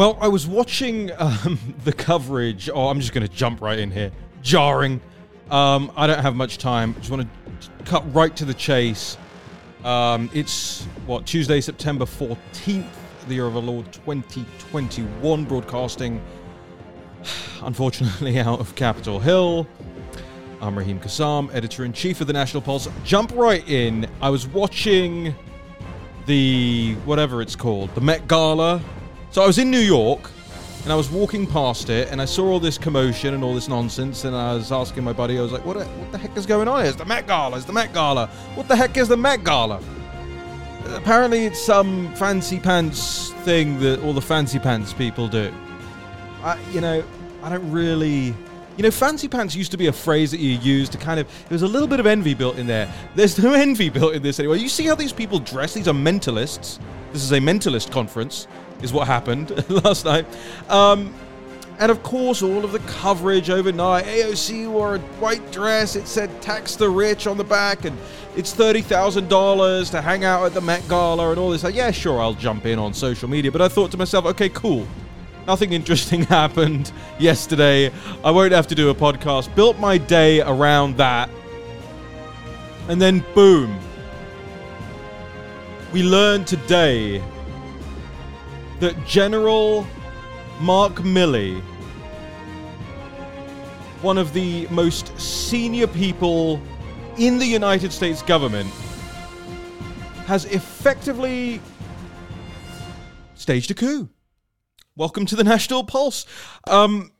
Well, I was watching um, the coverage. Oh, I'm just going to jump right in here. Jarring. Um, I don't have much time. I just want to cut right to the chase. Um, it's what Tuesday, September 14th, the year of our Lord 2021, broadcasting. Unfortunately, out of Capitol Hill. I'm Raheem Kassam, editor in chief of the National Pulse. Jump right in. I was watching the whatever it's called, the Met Gala. So I was in New York and I was walking past it and I saw all this commotion and all this nonsense and I was asking my buddy, I was like, what, what the heck is going on here? It's the Met Gala, it's the Met Gala. What the heck is the Met Gala? Apparently it's some fancy pants thing that all the fancy pants people do. I, you know, I don't really you know, fancy pants used to be a phrase that you used to kind of. There was a little bit of envy built in there. There's no envy built in this anymore. You see how these people dress? These are mentalists. This is a mentalist conference, is what happened last night. Um, and of course, all of the coverage overnight. AOC wore a white dress. It said "tax the rich" on the back, and it's thirty thousand dollars to hang out at the Met Gala and all this. Like, yeah, sure, I'll jump in on social media. But I thought to myself, okay, cool. Nothing interesting happened yesterday. I won't have to do a podcast. Built my day around that. And then, boom. We learned today that General Mark Milley, one of the most senior people in the United States government, has effectively staged a coup. Welcome to the National Pulse. Um,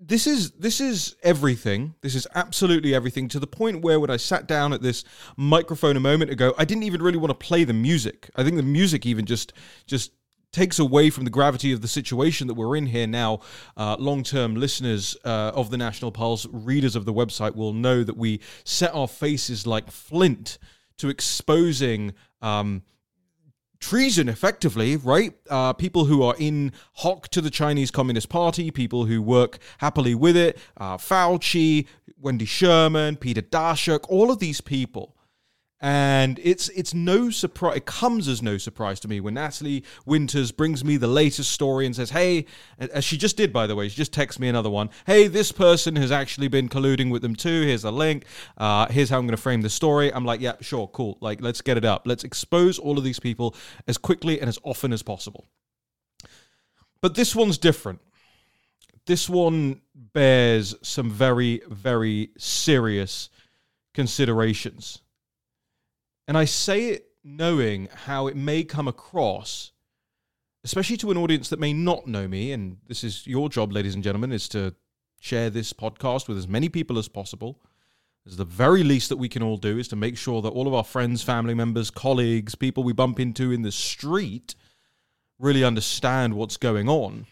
this is this is everything. This is absolutely everything to the point where when I sat down at this microphone a moment ago, I didn't even really want to play the music. I think the music even just just takes away from the gravity of the situation that we're in here now. Uh, Long term listeners uh, of the National Pulse, readers of the website, will know that we set our faces like flint to exposing. Um, treason, effectively, right? Uh, people who are in hock to the Chinese Communist Party, people who work happily with it, uh, Fauci, Wendy Sherman, Peter Daszak, all of these people and it's it's no surprise. It comes as no surprise to me when Natalie Winters brings me the latest story and says, "Hey," as she just did, by the way, she just texted me another one. Hey, this person has actually been colluding with them too. Here's a link. Uh, here's how I'm going to frame the story. I'm like, yeah, sure, cool. Like, let's get it up. Let's expose all of these people as quickly and as often as possible. But this one's different. This one bears some very, very serious considerations and I say it knowing how it may come across, especially to an audience that may not know me. And this is your job, ladies and gentlemen, is to share this podcast with as many people as possible. As the very least that we can all do is to make sure that all of our friends, family members, colleagues, people we bump into in the street really understand what's going on.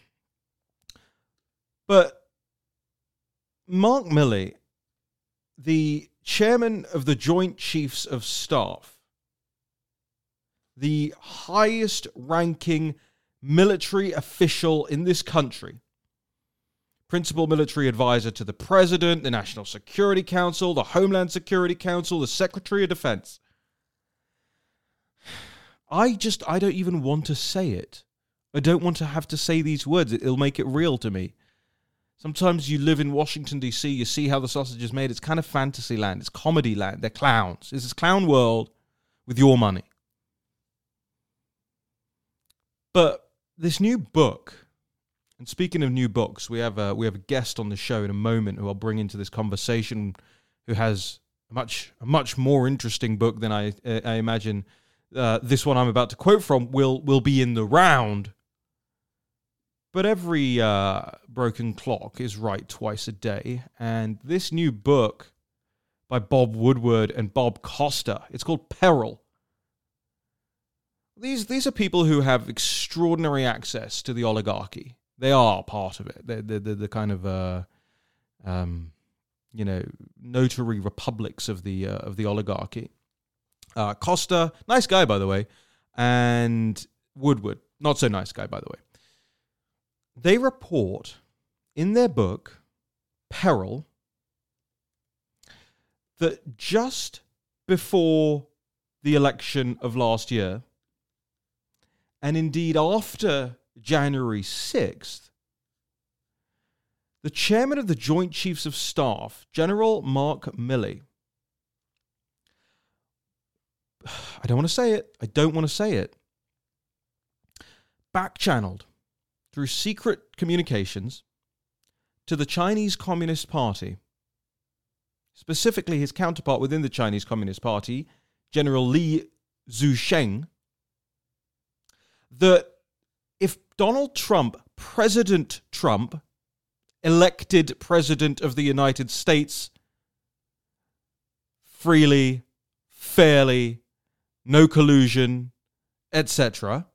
But Mark Milley, the chairman of the Joint Chiefs of Staff, the highest ranking military official in this country, principal military advisor to the president, the National Security Council, the Homeland Security Council, the Secretary of Defense. I just, I don't even want to say it. I don't want to have to say these words. It'll make it real to me. Sometimes you live in Washington, D.C., you see how the sausage is made. It's kind of fantasy land, it's comedy land. They're clowns. It's this clown world with your money. But this new book, and speaking of new books, we have a, we have a guest on the show in a moment who I'll bring into this conversation who has a much, a much more interesting book than I, I imagine uh, this one I'm about to quote from will, will be in the round but every uh, broken clock is right twice a day. And this new book by Bob Woodward and Bob Costa, it's called Peril. These, these are people who have extraordinary access to the oligarchy. They are part of it. They're, they're, they're the kind of, uh, um, you know, notary republics of the, uh, of the oligarchy. Uh, Costa, nice guy, by the way. And Woodward, not so nice guy, by the way they report in their book, Peril, that just before the election of last year, and indeed after January 6th, the chairman of the Joint Chiefs of Staff, General Mark Milley, I don't want to say it, I don't want to say it, back channeled through secret communications to the Chinese Communist Party, specifically his counterpart within the Chinese Communist Party, General Li Zuocheng, that if Donald Trump, President Trump, elected President of the United States freely, fairly, no collusion, etc.,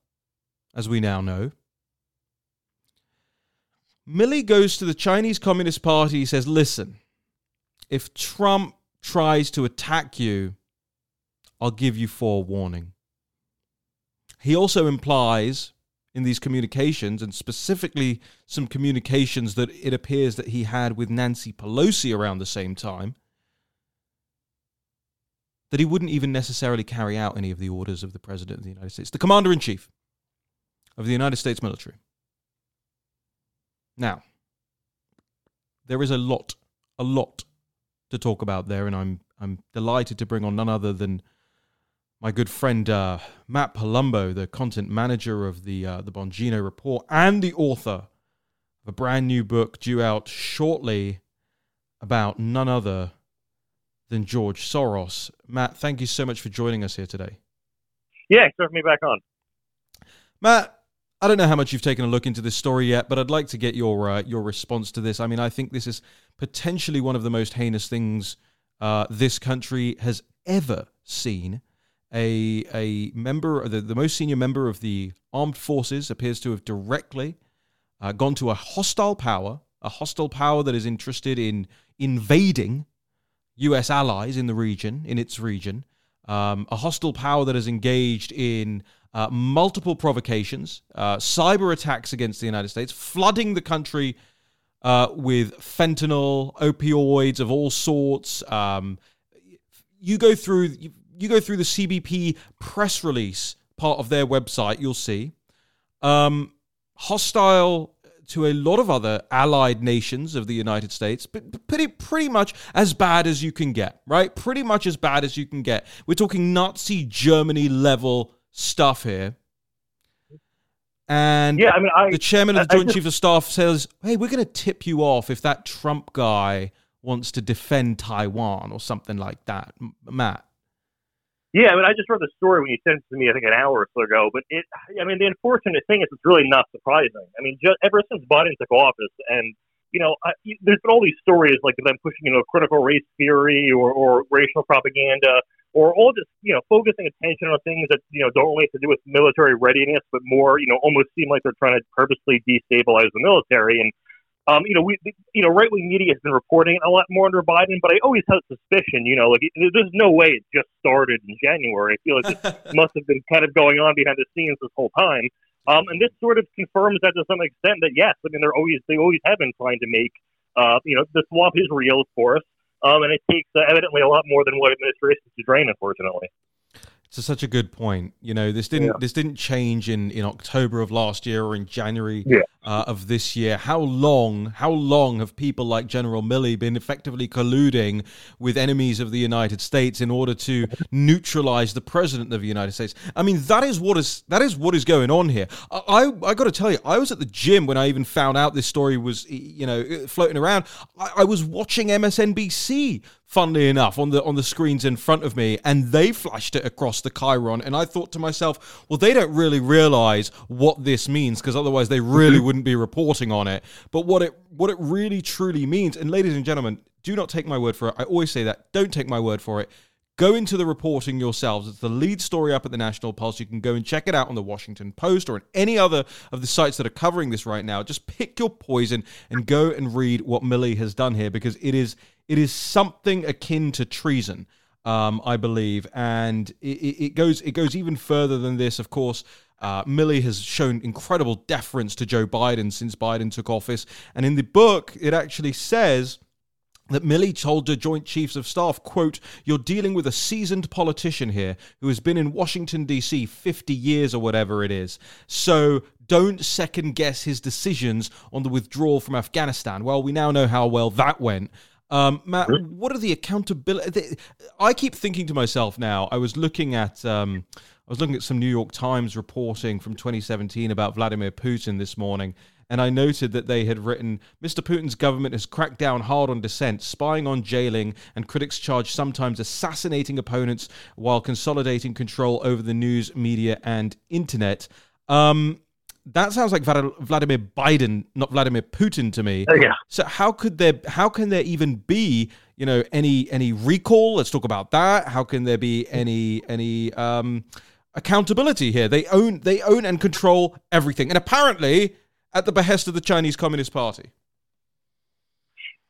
as we now know. Milley goes to the Chinese Communist Party. Says, Listen, if Trump tries to attack you, I'll give you forewarning. He also implies in these communications, and specifically some communications that it appears that he had with Nancy Pelosi around the same time, that he wouldn't even necessarily carry out any of the orders of the President of the United States, the Commander in Chief of the United States military. Now, there is a lot, a lot to talk about there, and I'm I'm delighted to bring on none other than my good friend uh, Matt Palumbo, the content manager of the uh, the Bongino Report and the author of a brand new book due out shortly about none other than George Soros. Matt, thank you so much for joining us here today. Yeah, thanks for having me back on. Matt, I don't know how much you've taken a look into this story yet, but I'd like to get your uh, your response to this. I mean, I think this is potentially one of the most heinous things uh, this country has ever seen. A a member, the, the most senior member of the armed forces, appears to have directly uh, gone to a hostile power, a hostile power that is interested in invading U.S. allies in the region, in its region, um, a hostile power that is engaged in uh, multiple provocations, uh, cyber attacks against the United States, flooding the country uh, with fentanyl, opioids of all sorts. Um, you go through you, go through the CBP press release part of their website, you'll see um, hostile to a lot of other allied nations of the United States, but pretty pretty much as bad as you can get, right? Pretty much as bad as you can get. We're talking Nazi Germany level stuff here. And yeah, I mean, I, the chairman of the Joint Chiefs of Staff says, "Hey, we're going to tip you off if that Trump guy wants to defend Taiwan or something like that." Matt. Yeah, I mean, I just read the story when you sent it to me, I think an hour or so ago. But it, I mean, the unfortunate thing is, it's really not surprising. I mean, just ever since Biden took office, and you know, I, there's been all these stories like them pushing, you know, critical race theory or, or racial propaganda or all just you know focusing attention on things that you know don't really have to do with military readiness, but more you know almost seem like they're trying to purposely destabilize the military. And um, you know we you know right wing media has been reporting a lot more under Biden, but I always had suspicion. You know, like there's no way it just started in January. I feel like this must have been kind of going on behind the scenes this whole time. Um, and this sort of confirms that to some extent that yes, I mean they're always they always have been trying to make uh, you know the swamp is real, of course. Um, and it takes uh, evidently a lot more than what administrations to drain, unfortunately. It's such a good point. You know, this didn't yeah. this didn't change in, in October of last year or in January yeah. uh, of this year. How long how long have people like General Milley been effectively colluding with enemies of the United States in order to neutralize the president of the United States? I mean, that is what is that is what is going on here. I I, I got to tell you, I was at the gym when I even found out this story was you know floating around. I, I was watching MSNBC funnily enough, on the on the screens in front of me, and they flashed it across the chyron, and I thought to myself, well, they don't really realize what this means because otherwise they really mm-hmm. wouldn't be reporting on it. But what it what it really truly means, and ladies and gentlemen, do not take my word for it. I always say that. Don't take my word for it. Go into the reporting yourselves. It's the lead story up at the National Pulse. You can go and check it out on the Washington Post or on any other of the sites that are covering this right now. Just pick your poison and go and read what Milley has done here because it is it is something akin to treason, um, I believe, and it, it, goes it goes even further than this. Of course, uh, has shown incredible deference to Joe Biden since Biden took office, and in the book, it actually says that Milley told the Joint Chiefs of Staff, quote, You're dealing with a seasoned politician here who has been in Washington, D.C. 50 years or whatever it is. So don't second guess his decisions on the withdrawal from Afghanistan. Well, we now know how well that went. Um, Matt, what are the accountability? I keep thinking to myself now. I was looking at um, I was looking at some New York Times reporting from 2017 about Vladimir Putin this morning, and I noted that they had written Mr. Putin's government has cracked down hard on dissent, spying on jailing, and critics charge sometimes assassinating opponents while consolidating control over the news, media, and internet. Um, that sounds like Vladimir Biden, not Vladimir Putin to me. Yeah. So how could there how can there even be, you know, any any recall? Let's talk about that. How can there be any any um accountability here? They own they own and control everything. And apparently at the behest of the Chinese Communist Party.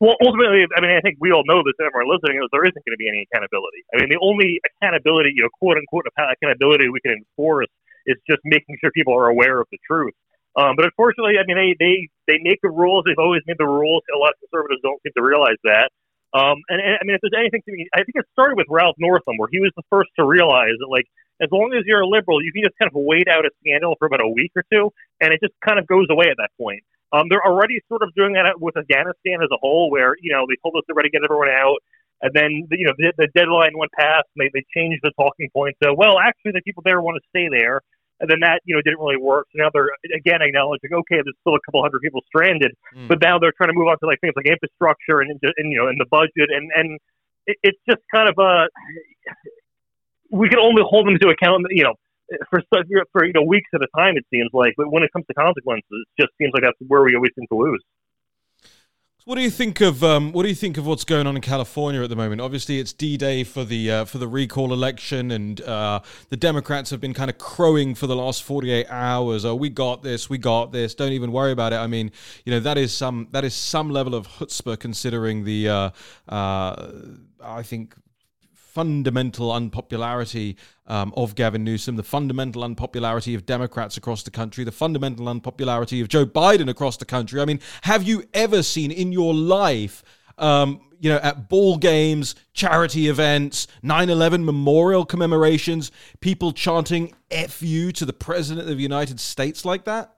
Well, ultimately, I mean, I think we all know this, everyone listening, is there isn't going to be any accountability. I mean, the only accountability, you know, quote unquote, accountability we can enforce is just making sure people are aware of the truth. Um, but unfortunately, I mean, they, they, they make the rules. They've always made the rules. A lot of conservatives don't seem to realize that. Um, and, and I mean, if there's anything to me, I think it started with Ralph Northam, where he was the first to realize that, like, as long as you're a liberal, you can just kind of wait out a scandal for about a week or two, and it just kind of goes away at that point. Um, they're already sort of doing that with Afghanistan as a whole, where you know they told us they're ready to get everyone out, and then you know the, the deadline went past, and they, they changed the talking point. So, well, actually, the people there want to stay there, and then that you know didn't really work. So now they're again acknowledging, okay, there's still a couple hundred people stranded, mm. but now they're trying to move on to like things like infrastructure and, and you know and the budget, and and it, it's just kind of a we can only hold them to account, you know, for for you know weeks at a time. It seems like, but when it comes to consequences, it just seems like that's where we always seem to lose. What do you think of um, what do you think of what's going on in California at the moment? Obviously, it's D-Day for the uh, for the recall election, and uh, the Democrats have been kind of crowing for the last forty eight hours. Oh, we got this, we got this. Don't even worry about it. I mean, you know that is some that is some level of chutzpah considering the uh, uh I think fundamental unpopularity um, of Gavin Newsom, the fundamental unpopularity of Democrats across the country, the fundamental unpopularity of Joe Biden across the country. I mean, have you ever seen in your life, um, you know, at ball games, charity events, 9 11 memorial commemorations, people chanting F you to the President of the United States like that?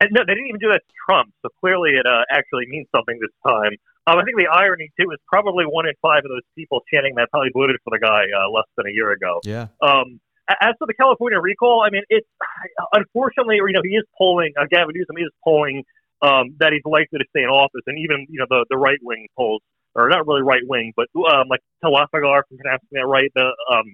And no, they didn't even do that to Trump. So clearly it uh, actually means something this time. Um, I think the irony too is probably one in five of those people chanting that probably voted for the guy uh, less than a year ago. Yeah. Um, as for the California recall, I mean, it's unfortunately, or you know, he is polling. Uh, Gavin Newsom is polling um, that he's likely to stay in office, and even you know the the right wing polls, or not really right wing, but um, like Talafagar from pronouncing that right, the um,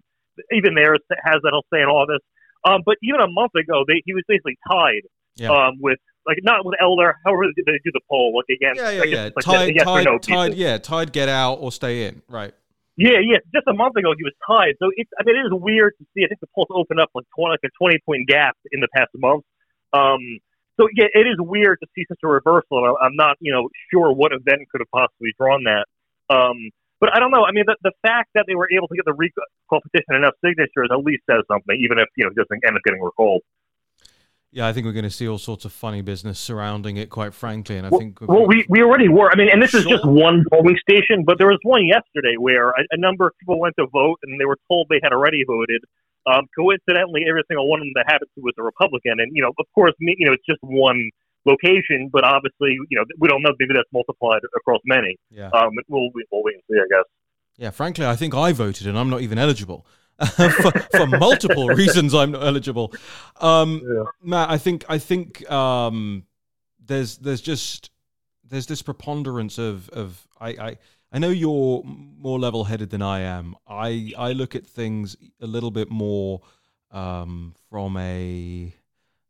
even there has that he'll stay in office. Um, but even a month ago, they, he was basically tied yeah. um, with like not with Elder. However, they do the poll. Like again, yeah, yeah, yeah. Like tied, yes tied, no tied, yeah, tied. Get out or stay in. Right. Yeah, yeah. Just a month ago, he was tied. So it's. I mean, it is weird to see. I think the polls opened up like twenty, like a twenty point gap in the past month. Um. So yeah, it is weird to see such a reversal. And I'm not, you know, sure what event could have possibly drawn that. Um. But I don't know. I mean, the, the fact that they were able to get the recall petition enough signatures at least says something, even if you know it doesn't end up getting recalled. Yeah, I think we're going to see all sorts of funny business surrounding it, quite frankly. And I well, think well, we we already were. I mean, and this sure. is just one polling station, but there was one yesterday where a, a, number of people went to vote, and they were told they had already voted. Um, coincidentally, every single one of them that happened to was a Republican, and you know, of course, me, you know, it's just one location, but obviously, you know, we don't know. Maybe that's multiplied across many. Yeah. Um, we'll we'll wait and see, I guess. Yeah, frankly, I think I voted, and I'm not even eligible. for, for multiple reasons I'm not eligible. Um, yeah. Matt, I think I think um, there's there's just there's this preponderance of of I, I I know you're more level headed than I am. I I look at things a little bit more um, from a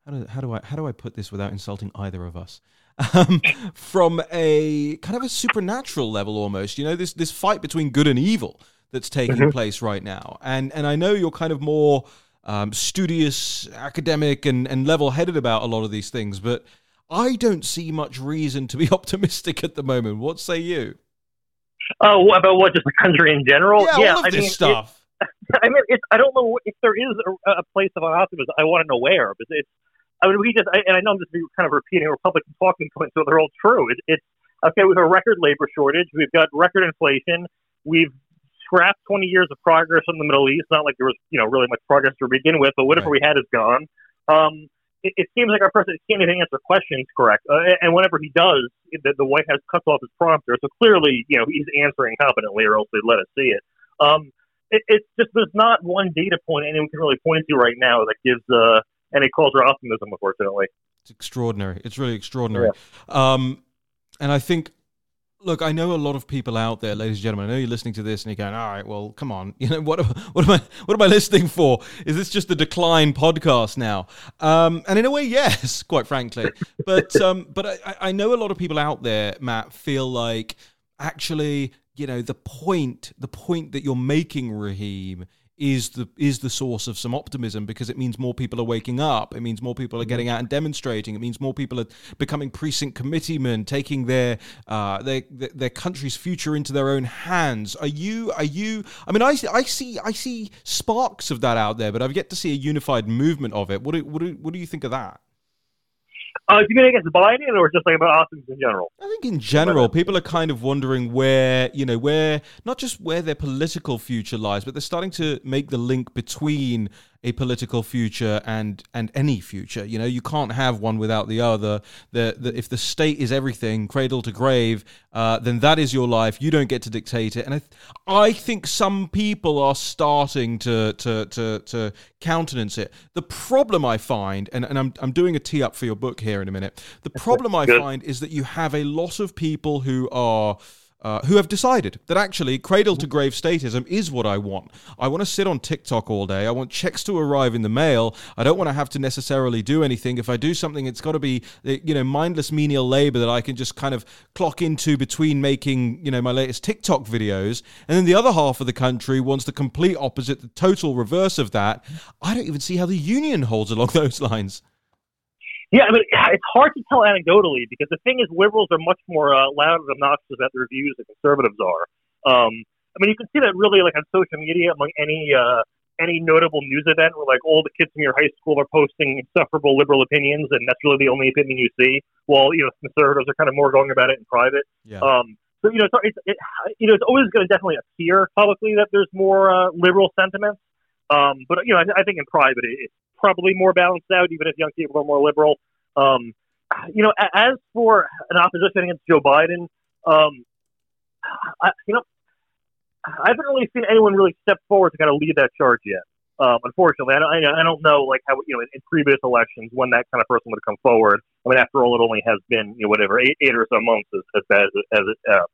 how do, how do I how do I put this without insulting either of us? Um, from a kind of a supernatural level almost. You know, this this fight between good and evil that's taking mm-hmm. place right now. And and I know you're kind of more um, studious, academic, and, and level headed about a lot of these things, but I don't see much reason to be optimistic at the moment. What say you? Oh, about what? Just the country in general? Yeah, yeah all of I this mean, stuff. I mean, it's, I don't know if there is a, a place of optimism. I want to know where, but it's. I mean, we just, I, and I know I'm just kind of repeating Republican talking points, but they're all true. It, it's okay. We have a record labor shortage. We've got record inflation. We've scrap 20 years of progress in the Middle East. Not like there was, you know, really much progress to begin with, but whatever right. we had is gone. Um, it, it seems like our president can't even answer questions correct. Uh, and whenever he does, the, the White House cuts off his prompter. So clearly, you know, he's answering competently, or else they'd let us see it. Um, it, it's just there's not one data point anyone can really point to right now that gives uh, any cause for optimism. Unfortunately, it's extraordinary. It's really extraordinary. Yeah. Um, and I think look, I know a lot of people out there, ladies and gentlemen. I know you're listening to this and you're going, "All right, well, come on, you know what? Am, what am I? What am I listening for? Is this just a decline podcast now?" Um, and in a way, yes, quite frankly. But um, but I, I know a lot of people out there, Matt, feel like actually, you know, the point, the point that you're making, Raheem, is the is the source of some optimism because it means more people are waking up. It means more people are getting out and demonstrating. It means more people are becoming precinct committeemen, taking their uh, their their country's future into their own hands. Are you are you? I mean, I I see I see sparks of that out there, but I've yet to see a unified movement of it. What do, what do, what do you think of that? Uh, do you mean against Biden or just like about in general? I think in general, people are kind of wondering where, you know, where, not just where their political future lies, but they're starting to make the link between a political future and and any future. You know, you can't have one without the other. The, the if the state is everything, cradle to grave, uh, then that is your life. You don't get to dictate it. And I, th- I think some people are starting to to to to countenance it. The problem I find, and, and I'm I'm doing a tee up for your book here in a minute. The problem I find is that you have a lot of people who are uh, who have decided that actually cradle to grave statism is what I want. I want to sit on TikTok all day. I want checks to arrive in the mail. I don't want to have to necessarily do anything. If I do something, it's got to be uh, you know mindless menial labor that I can just kind of clock into between making you know my latest TikTok videos. And then the other half of the country wants the complete opposite, the total reverse of that. I don't even see how the union holds along those lines. Yeah, I mean, it's hard to tell anecdotally because the thing is, liberals are much more uh, loud and obnoxious about their views than conservatives are. Um, I mean, you can see that really like on social media among any uh, any notable news event where like all the kids from your high school are posting insufferable liberal opinions, and that's really the only opinion you see. While you know conservatives are kind of more going about it in private. Yeah. Um, so you know, it's, it, you know, it's always going to definitely appear publicly that there's more uh, liberal sentiments. Um, but you know, I, I think in private it, it's probably more balanced out, even if young people are more liberal. Um, you know, as for an opposition against Joe Biden, um, I, you know, I haven't really seen anyone really step forward to kind of lead that charge yet. Um, unfortunately, I don't, I don't know like how you know in, in previous elections when that kind of person would come forward. I mean, after all, it only has been you know whatever eight, eight or so months as as, as, as uh,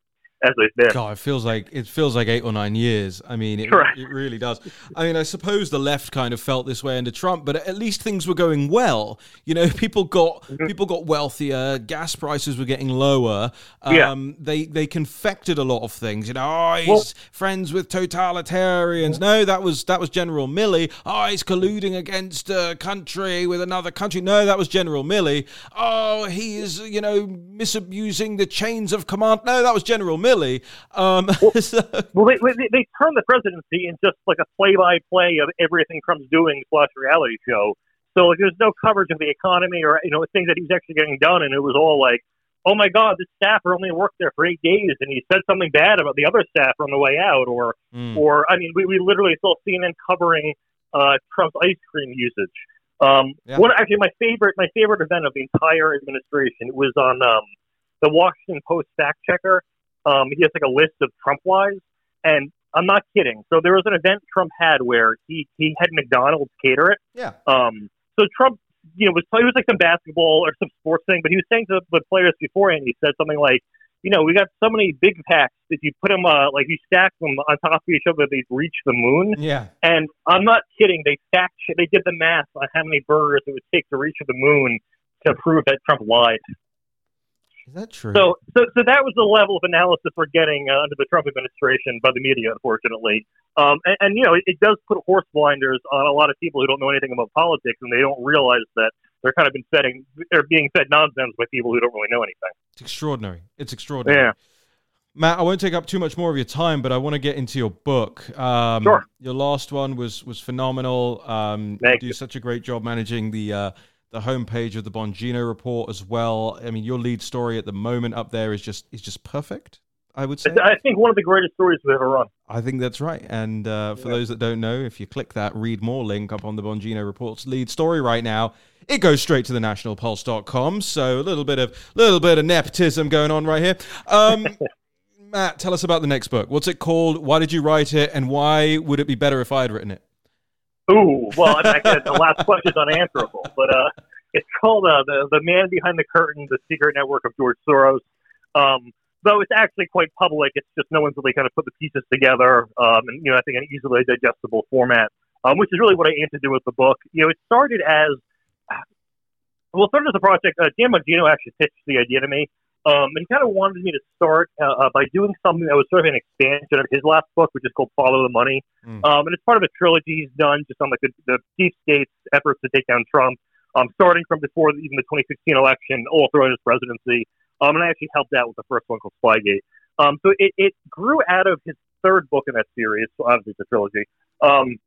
as they've been. God, it feels like it feels like eight or nine years. I mean, it, it really does. I mean, I suppose the left kind of felt this way under Trump, but at least things were going well. You know, people got mm-hmm. people got wealthier, gas prices were getting lower. Um, yeah. They they confected a lot of things. You know, oh, he's well, friends with totalitarians. No, that was that was General Milley. Oh, he's colluding against a country with another country. No, that was General Milley. Oh, he is you know misabusing the chains of command. No, that was General Milley. Um, well, so. well they, they, they turned the presidency in just like a play-by-play of everything Trump's doing slash reality show. So like, there's no coverage of the economy or you know things that he's actually getting done, and it was all like, oh my God, this staffer only worked there for eight days, and he said something bad about the other staffer on the way out, or mm. or I mean, we, we literally saw CNN covering uh, Trump's ice cream usage. Um, yeah. One actually, my favorite my favorite event of the entire administration was on um, the Washington Post fact checker um, he has like a list of Trump lies, and I'm not kidding. So there was an event Trump had where he he had McDonald's cater it. Yeah. Um. So Trump, you know, was he was like some basketball or some sports thing, but he was saying to the players beforehand, he said something like, you know, we got so many Big Macs that you put them, uh, like you stack them on top of each other, they reach the moon. Yeah. And I'm not kidding. They stacked, they did the math on how many burgers it would take to reach the moon to prove that Trump lied. Is that true? So, so, so that was the level of analysis we're getting uh, under the Trump administration by the media, unfortunately. Um, and, and, you know, it, it, does put horse blinders on a lot of people who don't know anything about politics, and they don't realize that they're kind of been they're being fed nonsense by people who don't really know anything. It's extraordinary. It's extraordinary. Yeah. Matt, I won't take up too much more of your time, but I want to get into your book. Um, sure. Your last one was was phenomenal. Um, Thank you do such a great job managing the uh, the homepage of the Bongino report as well. I mean, your lead story at the moment up there is just is just perfect. I would say. I think one of the greatest stories we've ever run. I think that's right. And uh, for yeah. those that don't know, if you click that read more link up on the Bongino report's lead story right now, it goes straight to the nationalpulse.com. So a little bit of little bit of nepotism going on right here. Um, Matt, tell us about the next book. What's it called? Why did you write it? And why would it be better if I had written it? Ooh, well, I guess the last question is unanswerable, but uh, it's called uh, the the Man Behind the Curtain: The Secret Network of George Soros. Um, though it's actually quite public, it's just no one's really kind of put the pieces together, um, and you know, I think an easily digestible format, um, which is really what I aim to do with the book. You know, it started as well, started as a project. Uh, Dan Bongino actually pitched the idea to me. Um, and he kind of wanted me to start uh, uh, by doing something that was sort of an expansion of his last book, which is called Follow the Money. Mm. Um, and it's part of a trilogy he's done just on like the, the deep state's efforts to take down Trump, um, starting from before even the 2016 election, all throughout his presidency. Um, and I actually helped out with the first one called Spygate. Um, so it, it grew out of his third book in that series, so obviously it's a trilogy. Um,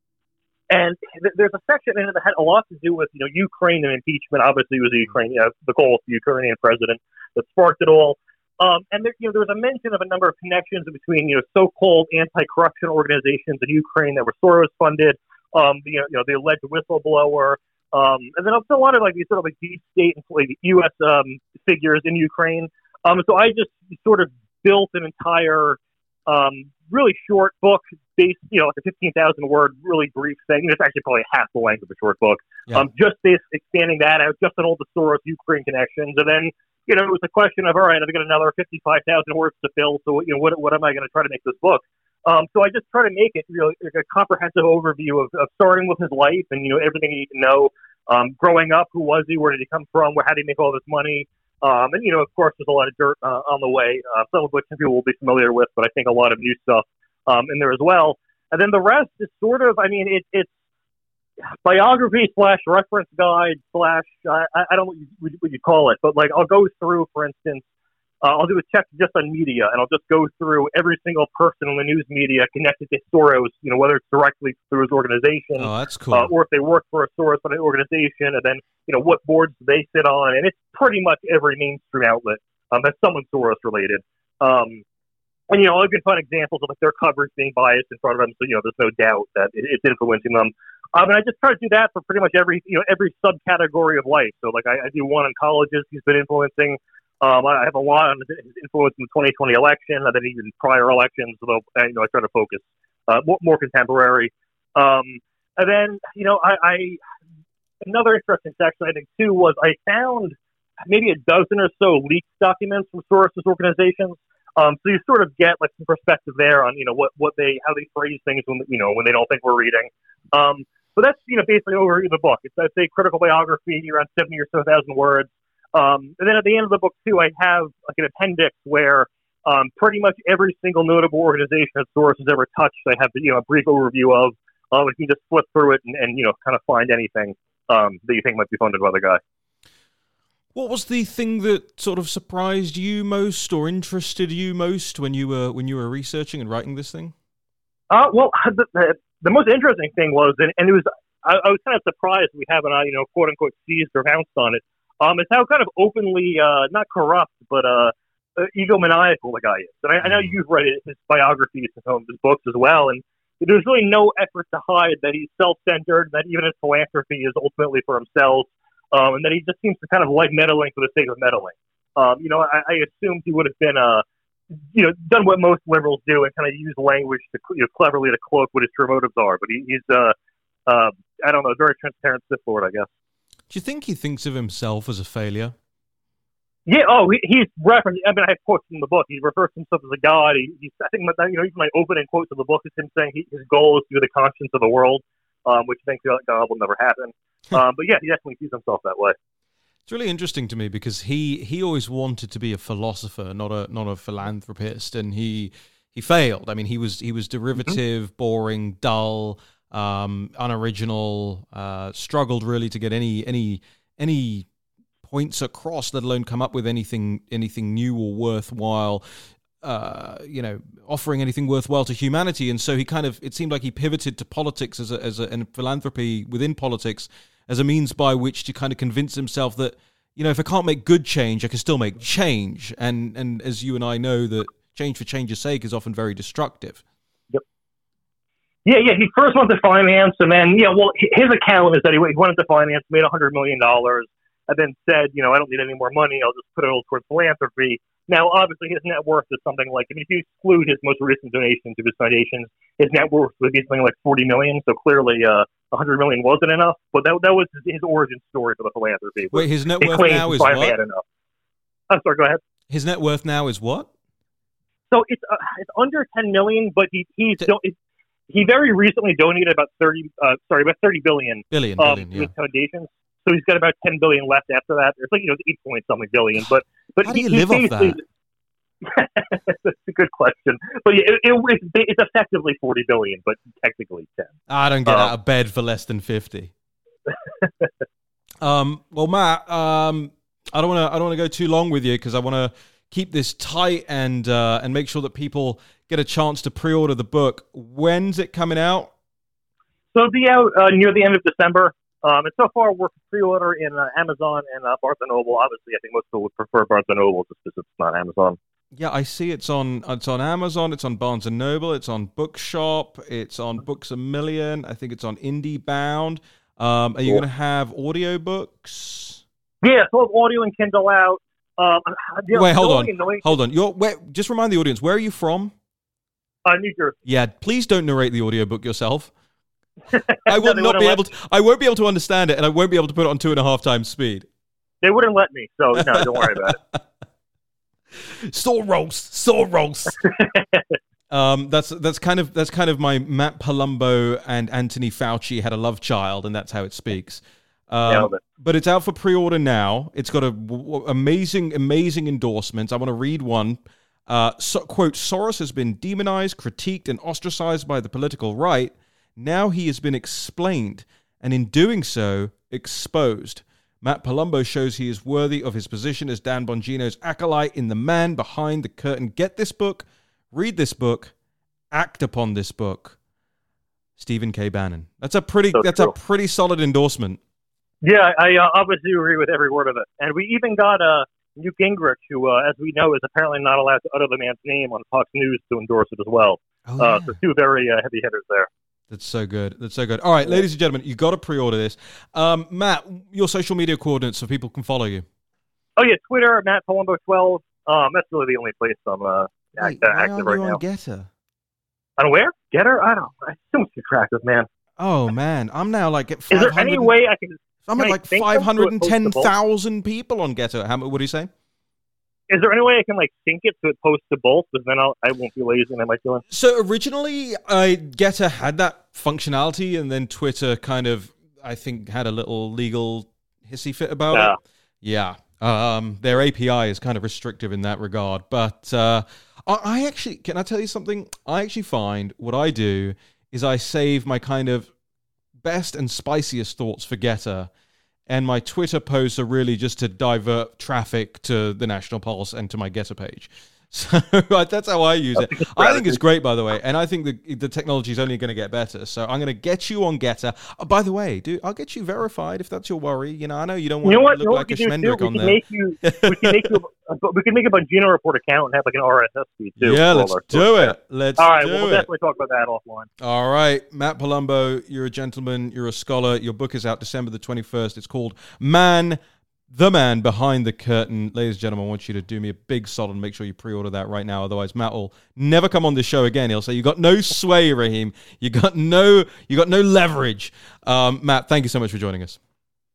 and th- there's a section in it that had a lot to do with you know Ukraine and impeachment. Obviously, it was the Ukraine, uh, the goal of the Ukrainian president that sparked it all. Um, and there, you know, there was a mention of a number of connections between you know so-called anti-corruption organizations in Ukraine that were Soros funded. Um, you know, you know, the alleged whistleblower, um, and then also a lot of like these sort of like deep state and like U.S. Um, figures in Ukraine. Um, so I just sort of built an entire um, really short book based, you know, like a 15,000 word, really brief thing. It's actually probably half the length of a short book. Yeah. Um, just based, expanding that out, just on all the Soros Ukraine connections. And then, you know, it was a question of, all right, I've got another 55,000 words to fill. So, you know, what, what am I going to try to make this book? Um, so I just try to make it really like a comprehensive overview of, of starting with his life and, you know, everything you need to know. Um, growing up, who was he? Where did he come from? Where, how did he make all this money? Um, and, you know, of course, there's a lot of dirt uh, on the way, uh, some of which some people will be familiar with, but I think a lot of new stuff um, in there as well. And then the rest is sort of, I mean, it, it's biography slash reference guide slash, I, I don't know what you, what you call it, but like I'll go through, for instance, uh, I'll do a check just on media, and I'll just go through every single person in the news media connected to Soros. You know, whether it's directly through his organization, oh, that's cool, uh, or if they work for a Soros an organization, and then you know what boards they sit on, and it's pretty much every mainstream outlet um, that's someone Soros related. Um, and you know, I can find examples of like their coverage being biased in front of them, so you know, there's no doubt that it's influencing them. Um, and I just try to do that for pretty much every you know every subcategory of life. So like I, I do one on colleges he's been influencing. Um, I have a lot on his influence in the 2020 election, and then even prior elections. Although you know, I try to focus uh, more, more contemporary. Um, and then you know, I, I another interesting section I think too was I found maybe a dozen or so leaked documents from Soros' organizations um, so you sort of get like some perspective there on you know what what they how they phrase things when you know when they don't think we're reading. Um, but that's you know basically over the book. It's I'd say critical biography around seventy or so thousand words. Um, and then at the end of the book too, I have like an appendix where um, pretty much every single notable organization that Soros has ever touched, I have you know a brief overview of. Um, you can just flip through it and, and you know kind of find anything um, that you think might be funded by the guy. What was the thing that sort of surprised you most or interested you most when you were when you were researching and writing this thing? Uh, well, the, the, the most interesting thing was, and, and it was, I, I was kind of surprised we haven't, uh, you know, quote unquote, seized or pounced on it. Um, it's how kind of openly, uh, not corrupt, but uh, uh, egomaniacal the guy is. And I, I know mm. you've read his biographies and some of his books as well, and there's really no effort to hide that he's self-centered, that even his philanthropy is ultimately for himself um, and that he just seems to kind of like meddling for the sake of meddling. Um, you know, I, I assumed he would have been, uh, you know, done what most liberals do and kind of use language to you know, cleverly to cloak what his true motives are. But he, he's, uh, uh, I don't know, very transparent Sith Lord, I guess. Do you think he thinks of himself as a failure? Yeah. Oh, he, he's referenced. I mean, I have quotes from the book. He refers to himself as a god. He, he's, I think, my, you know, even my opening quotes of the book is him saying he, his goal is to be the conscience of the world, um, which thanks God will never happen. um, but yeah, he definitely sees himself that way. It's really interesting to me because he he always wanted to be a philosopher, not a not a philanthropist, and he he failed. I mean, he was he was derivative, mm-hmm. boring, dull, um, unoriginal. Uh, struggled really to get any any any points across, let alone come up with anything anything new or worthwhile. Uh, you know, offering anything worthwhile to humanity, and so he kind of it seemed like he pivoted to politics as a, as a, and philanthropy within politics as a means by which to kind of convince himself that you know if I can't make good change, I can still make change. And and as you and I know that change for change's sake is often very destructive. Yep. Yeah, yeah. He first wanted to finance, and then yeah. Well, his account is that he he wanted to finance, made a hundred million dollars, and then said, you know, I don't need any more money. I'll just put it all towards philanthropy. Now, obviously, his net worth is something like, I mean, if you exclude his most recent donation to his foundations, his net worth would be something like 40 million. So clearly, uh, 100 million wasn't enough. But that, that was his origin story for the philanthropy. Wait, his net worth now is what? Had enough. I'm sorry, go ahead. His net worth now is what? So it's uh, it's under 10 million, but he he's do, he very recently donated about 30 uh, sorry about 30 billion billion, um, billion to yeah. his foundations. So he's got about 10 billion left after that. It's like you know eight point something billion, but but How do he, you he live off basically- That's a good question. But yeah, it, it, it's, it's effectively 40 billion, but technically 10. I don't get Uh, out of bed for less than fifty. um, well, Matt, um, I don't want to. I don't want to go too long with you because I want to keep this tight and uh, and make sure that people get a chance to pre-order the book. When's it coming out? So it'll be out uh, near the end of December. Um, and so far, we're pre-order in uh, Amazon and uh, Barnes and Noble. Obviously, I think most people would prefer Barnes and Noble just because it's not Amazon. Yeah, I see it's on it's on Amazon, it's on Barnes and Noble, it's on Bookshop, it's on Books a Million. I think it's on IndieBound. Um, are you Cool. going to have audiobooks? Yeah, so audio and Kindle out. Um, Wait, hold on. annoying- Hold on. You're just remind the audience where are you from? Uh, New Jersey. Yeah, please don't narrate the audiobook yourself. I will they not be let- able to. I won't be able to understand it, and I won't be able to put it on two and a half times speed. They wouldn't let me, so no, don't worry about it. Saw roast. um, that's that's kind of that's kind of my Matt Palumbo and Anthony Fauci had a love child, and that's how it speaks. Um, it. but it's out for pre-order now. It's got a w- amazing, amazing endorsements. I want to read one. Uh, so, quote: Soros has been demonized, critiqued, and ostracized by the political right. Now he has been explained, and in doing so, exposed. Matt Palumbo shows he is worthy of his position as Dan Bongino's acolyte in the man behind the curtain. Get this book, read this book, act upon this book. Stephen K. Bannon. That's a pretty. So that's true. a pretty solid endorsement. Yeah, I uh, obviously agree with every word of it. And we even got uh, Newt Gingrich, who, uh, as we know, is apparently not allowed to utter the man's name on Fox News to endorse it as well. Oh, Uh, so two very uh, heavy hitters there. That's so good. That's so good. All right, ladies and gentlemen, you got to pre-order this. Um, Matt, your social media coordinates so people can follow you. Oh yeah, Twitter Matt Palumbo twelve. Um, that's really the only place I'm uh, act, Wait, uh, why active aren't right you now. on Gettr? On where? Gettr? I don't. I still keep track of man. Oh man, I'm now like at Is there any way I can? I'm at like sync them to a five hundred and ten postable? thousand people on Gettr. How? mu- What do you say? Is there any way I can like sync it so it posts to both? Because then I'll, I won't be lazy and I might do it. So originally, I Gettr had that functionality, and then Twitter kind of, I think, had a little legal hissy fit about Yeah. it. Yeah. Um, their API is kind of restrictive in that regard. But uh, I, I actually, can I tell you something? I actually find what I do is I save my kind of best and spiciest thoughts for Gettr. And my Twitter posts are really just to divert traffic to the National Pulse and to my Gettr page. So that's how I use it. I think it's great, by the way, and I think the the technology is only going to get better. So I'm going to get you on Gettr. Oh, by the way, dude, I'll get you verified if that's your worry. You know, I know you don't want You know to look like a we can do schmendrick? We on can there. make you. We can make you. A, we can make a Bongino report account and have like an RSS feed too. yeah, let's do it. Let's All right, we'll it. definitely talk about that offline. All right, Matt Palumbo, you're a gentleman, you're a scholar. Your book is out December the 21st. It's called Man, the Man Behind the Curtain. Ladies and gentlemen, I want you to do me a big solid and make sure you pre order that right now. Otherwise, Matt will never come on this show again. He'll say, You got no sway, Raheem. You got no you got no leverage. Um, Matt, thank you so much for joining us.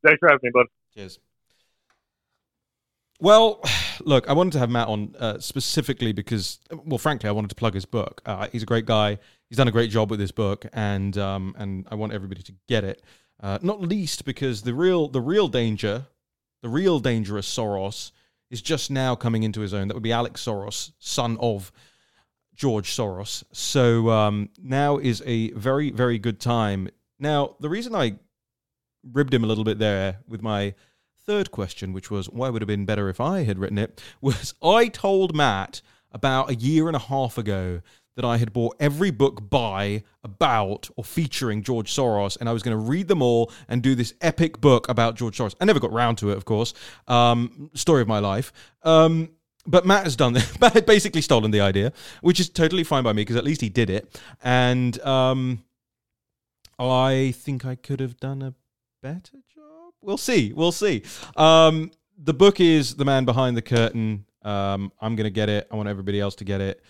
Thanks for having me, bud. Cheers. Well, look, I wanted to have Matt on uh, specifically because, well, frankly, I wanted to plug his book. Uh, he's a great guy. He's done a great job with this book, and um, and I want everybody to get it. Uh, not least because the real the real danger, the real dangerous Soros is just now coming into his own. That would be Alex Soros, son of George Soros. So um, now is a very very good time. Now the reason I ribbed him a little bit there with my third question, which was why would have been better if I had written it, was I told Matt about a year and a half ago that I had bought every book by, about, or featuring George Soros, and I was going to read them all and do this epic book about George Soros. I never got round to it, of course. Um, story of my life. Um, but Matt has done this. Matt basically stolen the idea, which is totally fine by me because at least he did it. And um, I think I could have done a better job. We'll see. We'll see. Um, the book is The Man Behind the Curtain. Um, I'm going to get it. I want everybody else to get it.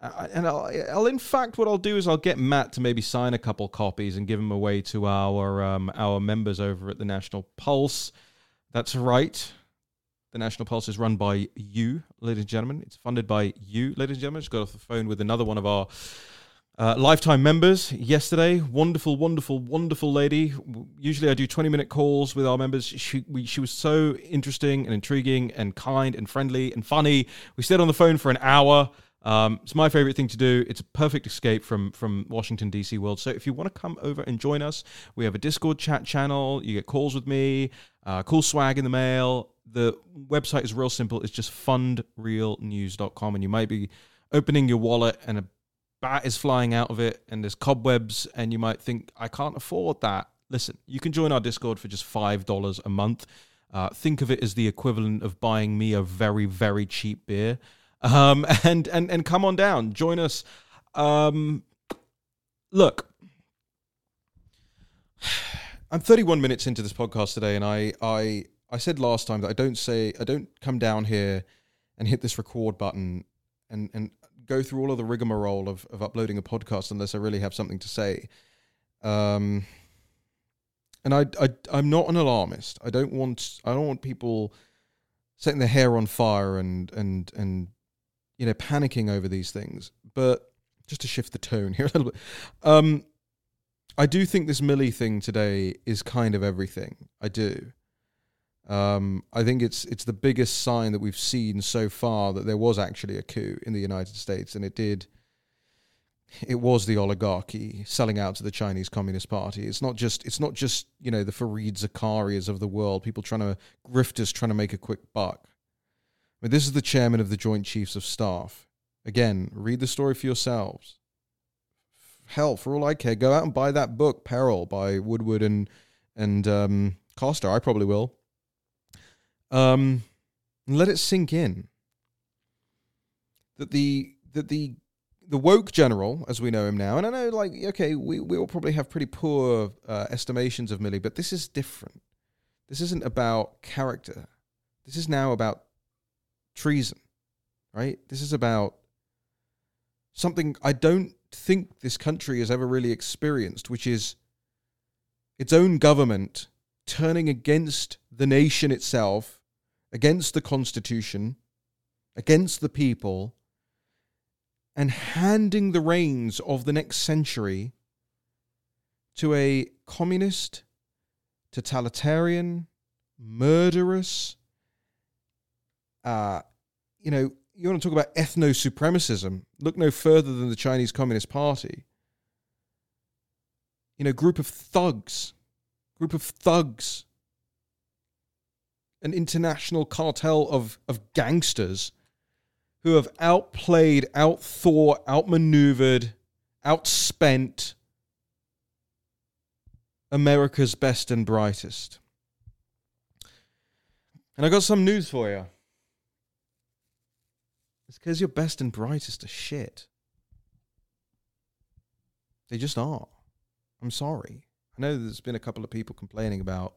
Uh, and I'll, I'll, in fact, what I'll do is I'll get Matt to maybe sign a couple copies and give them away to our um, our members over at the National Pulse. That's right. The National Pulse is run by you, ladies and gentlemen. It's funded by you, ladies and gentlemen. Just got off the phone with another one of our uh, lifetime members yesterday. Wonderful, wonderful, wonderful lady. Usually I do 20 minute calls with our members. She, we, she was so interesting and intriguing and kind and friendly and funny. We stayed on the phone for an hour. Um, it's my favorite thing to do. It's a perfect escape from from Washington D.C. world. So if you want to come over and join us, we have a Discord chat channel. You get calls with me, uh, cool swag in the mail, the website is real simple. It's just fundrealnews.com. And you might be opening your wallet and a bat is flying out of it and there's cobwebs. And you might think, I can't afford that. Listen, you can join our Discord for just $5 a month. Uh, think of it as the equivalent of buying me a very, very cheap beer. Um, and, and, and come on down, join us. Um, look, I'm 31 minutes into this podcast today, and I, I I said last time that I don't say I don't come down here and hit this record button and and go through all of the rigmarole of, of uploading a podcast unless I really have something to say. Um, and I, I I'm not an alarmist. I don't want I don't want people setting their hair on fire and and and you know panicking over these things. But just to shift the tone here a little bit, um, I do think this Milley thing today is kind of everything. I do. Um, I think it's it's the biggest sign that we've seen so far that there was actually a coup in the United States, and it did. It was the oligarchy selling out to the Chinese Communist Party. It's not just it's not just you know the Fareed Zakarias of the world, people trying to grifters trying to make a quick buck. Mean, this is the chairman of the Joint Chiefs of Staff. Again, read the story for yourselves. Hell, for all I care, go out and buy that book, Peril, by Woodward and and um. I probably will um, let it sink in that the that the the woke general, as we know him now, and I know, like, okay, we we will probably have pretty poor uh, estimations of Milley, but this is different. This isn't about character. This is now about treason, right? This is about something I don't think this country has ever really experienced, which is its own government turning against the nation itself against the Constitution, against the people, and handing the reins of the next century to a communist, totalitarian, murderous, uh, you know, you want to talk about ethno supremacism, look no further than the Chinese Communist Party. You know, group of thugs, group of thugs an international cartel of, of gangsters who have outplayed, outthought, outmaneuvered, outspent America's best and brightest. And I got some news for you. It's because your best and brightest are shit. They just are. I'm sorry. I know there's been a couple of people complaining about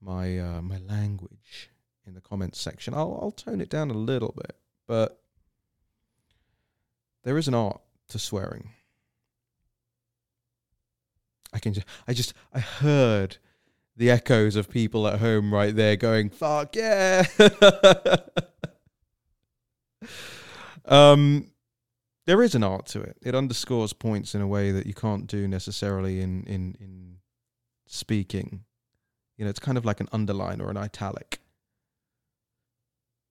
my uh, my language in the comments section. I'll I'll tone it down a little bit, but there is an art to swearing. I can just I just I heard the echoes of people at home right there going fuck yeah. um there is an art to it. It underscores points in a way that you can't do necessarily in in in speaking. You know, it's kind of like an underline or an italic.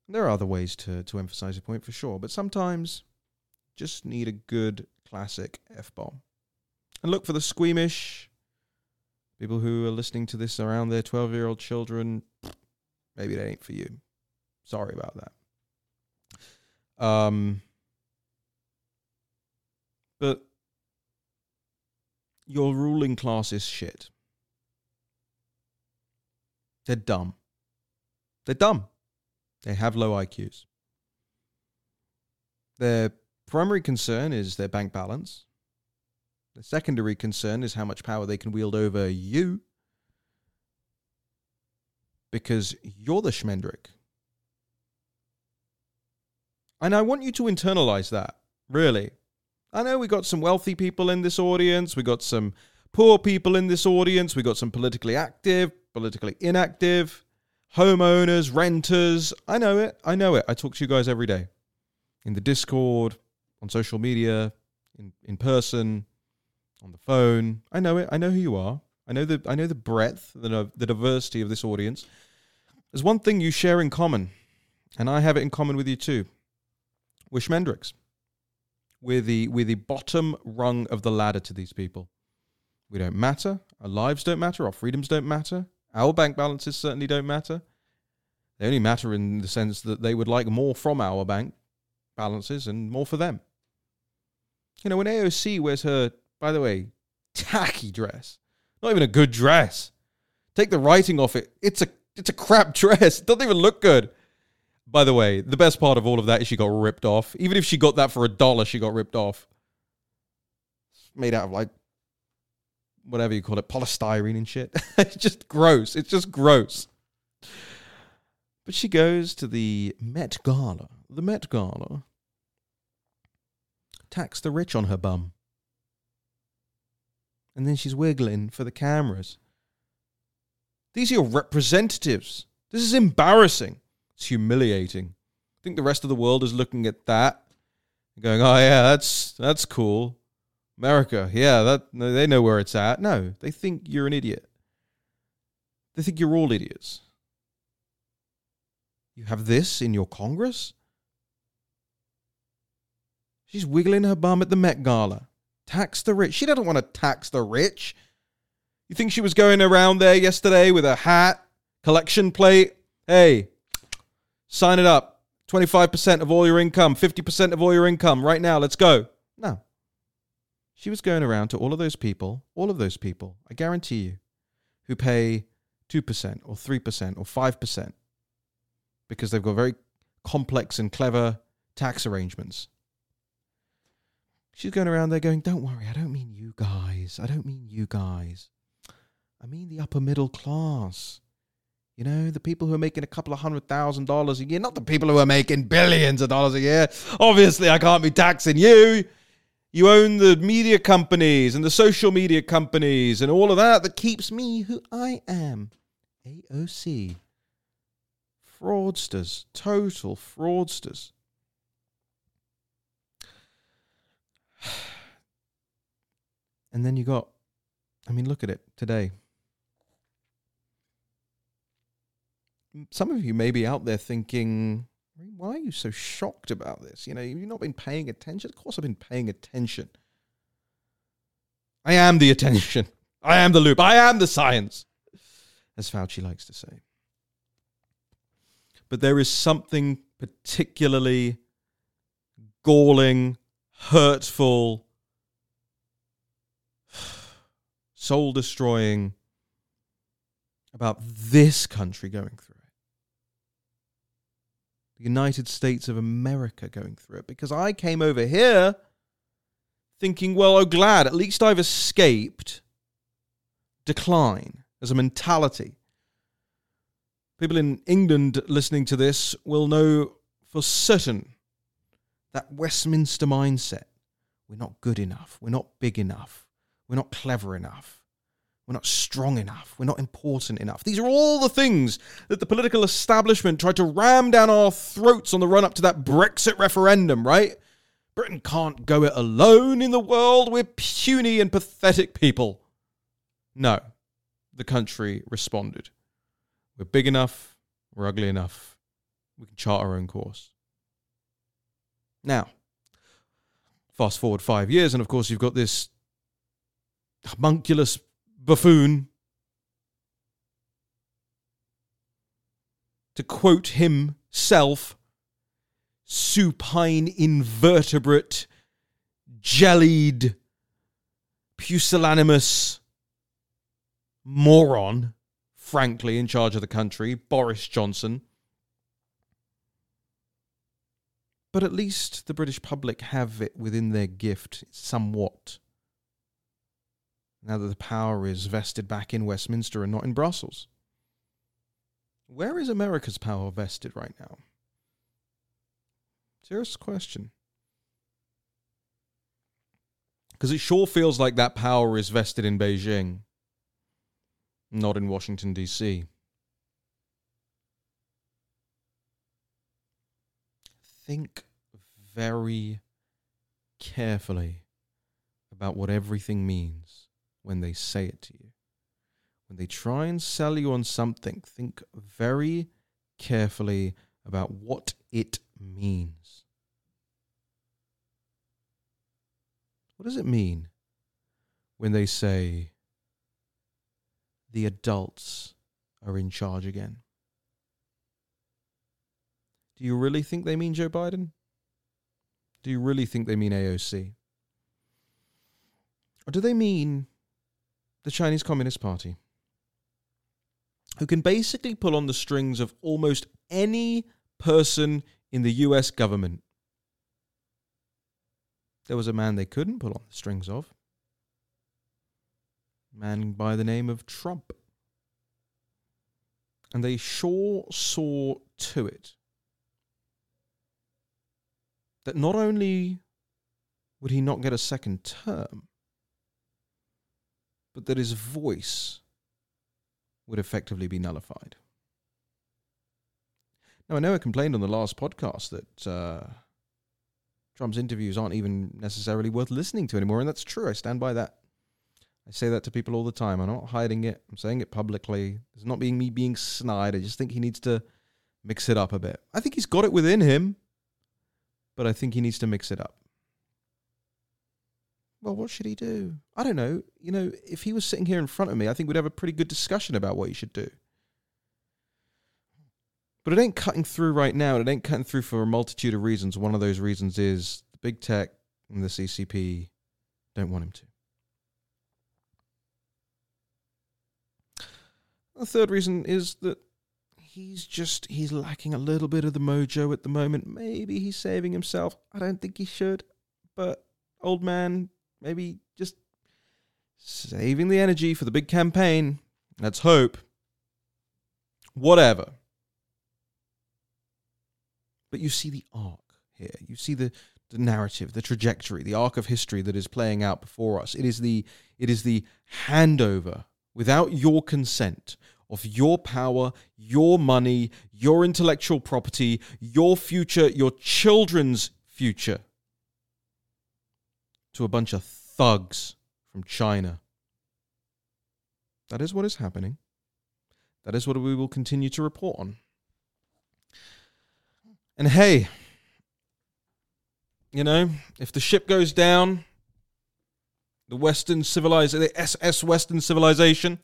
There are other ways to, to emphasize a point for sure, but sometimes just need a good classic F bomb. And look for the squeamish people who are listening to this around their 12 year old children. Maybe it ain't for you. Sorry about that. Um, but your ruling class is shit. They're dumb. They're dumb. They have low IQs. Their primary concern is their bank balance. The secondary concern is how much power they can wield over you. Because you're the Schmendrick. And I want you to internalize that, really. I know we got some wealthy people in this audience, we got some poor people in this audience, we got some politically active, politically inactive, homeowners, renters. I know it. I know it. I talk to you guys every day in the Discord, on social media, in, in person, on the phone. I know it. I know who you are. I know the I know the breadth, the the diversity of this audience. There's one thing you share in common, and I have it in common with you too. We're Schmendricks. We're the we're the bottom rung of the ladder to these people. We don't matter. Our lives don't matter. Our freedoms don't matter. Our bank balances certainly don't matter. They only matter in the sense that they would like more from our bank balances and more for them. You know, when AOC wears her, by the way, tacky dress, not even a good dress. Take the writing off it. It's a it's a crap dress. It doesn't even look good. By the way, the best part of all of that is she got ripped off. Even if she got that for a dollar, she got ripped off. It's made out of like whatever you call it, polystyrene and shit. it's just gross. It's just gross. But she goes to the Met Gala. The Met Gala. Tax the rich on her bum. And then she's wiggling for the cameras. These are your representatives. This is embarrassing. It's humiliating. I think the rest of the world is looking at that, going, "Oh yeah, that's that's cool." America, yeah, that they know where it's at. No, they think you're an idiot. They think you're all idiots. You have this in your Congress? She's wiggling her bum at the Met Gala. Tax the rich. She doesn't want to tax the rich. You think she was going around there yesterday with a hat, collection plate? Hey, Sign it up. 25% of all your income, 50% of all your income right now. Let's go. No. She was going around to all of those people, all of those people, I guarantee you, who pay 2% or 3% or 5% because they've got very complex and clever tax arrangements. She's going around there going, Don't worry, I don't mean you guys. I don't mean you guys. I mean the upper middle class. You know, the people who are making a couple of hundred thousand dollars a year, not the people who are making billions of dollars a year. Obviously, I can't be taxing you. You own the media companies and the social media companies and all of that that keeps me who I am. AOC. Fraudsters. Total fraudsters. And then you got, I mean, look at it today. Some of you may be out there thinking, why are you so shocked about this? You know, you've not been paying attention. Of course, I've been paying attention. I am the attention. I am the loop. I am the science, as Fauci likes to say. But there is something particularly galling, hurtful, soul destroying about this country going through the United States of America going through it because I came over here thinking, well, oh, glad, at least I've escaped decline as a mentality. People in England listening to this will know for certain that Westminster mindset. We're not good enough. We're not big enough. We're not clever enough. We're not strong enough. We're not important enough. These are all the things that the political establishment tried to ram down our throats on the run up to that Brexit referendum, right? Britain can't go it alone in the world. We're puny and pathetic people. No, the country responded. We're big enough. We're ugly enough. We can chart our own course. Now, fast forward five years, and of course, you've got this homunculus buffoon. To quote himself, supine invertebrate, jellied, pusillanimous moron, frankly, in charge of the country, Boris Johnson. But at least the British public have it within their gift somewhat now that the power is vested back in Westminster and not in Brussels. Where is America's power vested right now? Serious question. Because it sure feels like that power is vested in Beijing, not in Washington, D.C. Think very carefully about what everything means when they say it to you. When they try and sell you on something, think very carefully about what it means. What does it mean when they say the adults are in charge again? Do you really think they mean Joe Biden? Do you really think they mean AOC? Or do they mean the Chinese Communist Party? Who can basically pull on the strings of almost any person in the US government. There was a man they couldn't pull on the strings of. A man by the name of Trump. And they sure saw to it that not only would he not get a second term, but that his voice would effectively be nullified. Now, I know I complained on the last podcast that uh, Trump's interviews aren't even necessarily worth listening to anymore, and that's true. I stand by that. I say that to people all the time. I'm not hiding it. I'm saying it publicly. It's not being me being snide. I just think he needs to mix it up a bit. I think he's got it within him but I think he needs to mix it up. Well, what should he do? I don't know. You know, if he was sitting here in front of me, I think we'd have a pretty good discussion about what he should do. But it ain't cutting through right now. It ain't cutting through for a multitude of reasons. One of those reasons is the big tech and the CCP don't want him to. The third reason is that he's just he's lacking a little bit of the mojo at the moment. Maybe he's saving himself. I don't think he should, but old man, maybe just saving the energy for the big campaign. Let's hope. Whatever. But you see the arc here. You see the the narrative, the trajectory, the arc of history that is playing out before us. It is the it is the handover without your consent of your power, your money, your intellectual property, your future, your children's future to a bunch of thugs from China. That is what is happening. That is what we will continue to report on. And hey, you know, if the ship goes down, the Western civilization, the SS Western civilization,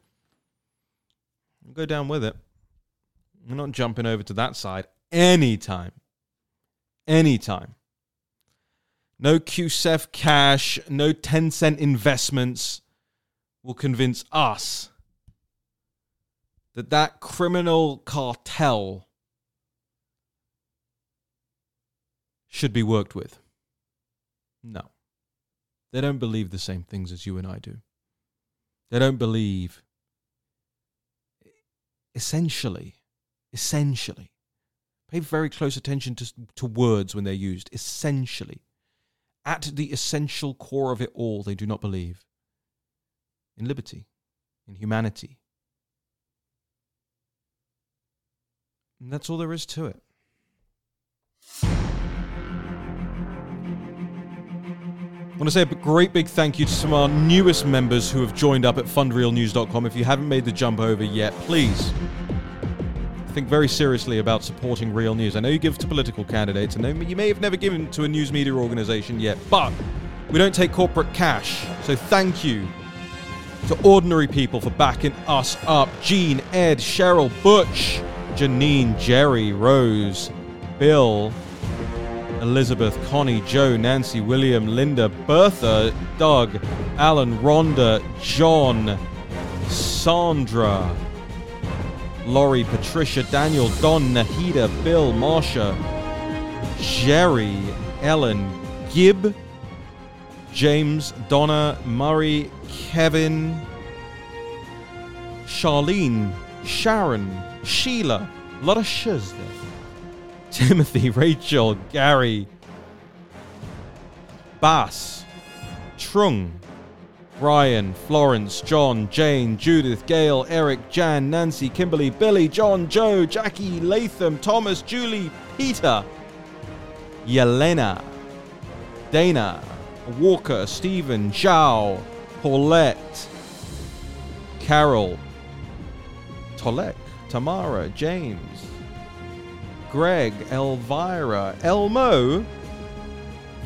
go down with it. We're not jumping over to that side anytime. Anytime. No QCEF cash, no Tencent investments will convince us that that criminal cartel should be worked with. No. They don't believe the same things as you and I do. They don't believe essentially, essentially, pay very close attention to, to words when they're used. Essentially, at the essential core of it all, they do not believe in liberty, in humanity. And that's all there is to it. I want to say a great big thank you to some of our newest members who have joined up at fundrealnews.com. If you haven't made the jump over yet, please think very seriously about supporting real news. I know you give to political candidates, and you may have never given to a news media organization yet, but we don't take corporate cash. So thank you to ordinary people for backing us up. Gene, Ed, Cheryl, Butch, Janine, Jerry, Rose, Bill, Elizabeth, Connie, Joe, Nancy, William, Linda, Bertha, Doug, Alan, Rhonda, John, Sandra, Laurie, Patricia, Daniel, Don, Nahida, Bill, Marsha, Jerry, Ellen, Gib, James, Donna, Murray, Kevin, Charlene, Sharon, Sheila, a lot of shiz there. Timothy, Rachel, Gary, Bass, Trung, Brian, Florence, John, Jane, Judith, Gail, Eric, Jan, Nancy, Kimberly, Billy, John, Joe, Jackie, Latham, Thomas, Julie, Peter, Yelena, Dana, Walker, Stephen, Zhao, Paulette, Carol, Tolek, Tamara, James, Greg, Elvira, Elmo,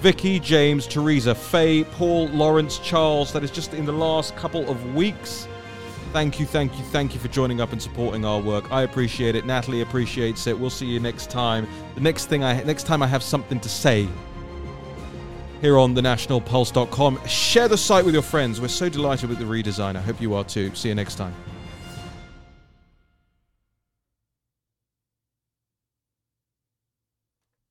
Vicky, James, Teresa, Faye, Paul, Lawrence, Charles. That is just in the last couple of weeks. Thank you, thank you, thank you for joining up and supporting our work. I appreciate it. Natalie appreciates it. We'll see you next time. The next thing I next time I have something to say here on thenationalpulse.com. Share the site with your friends. We're so delighted with the redesign. I hope you are too. See you next time.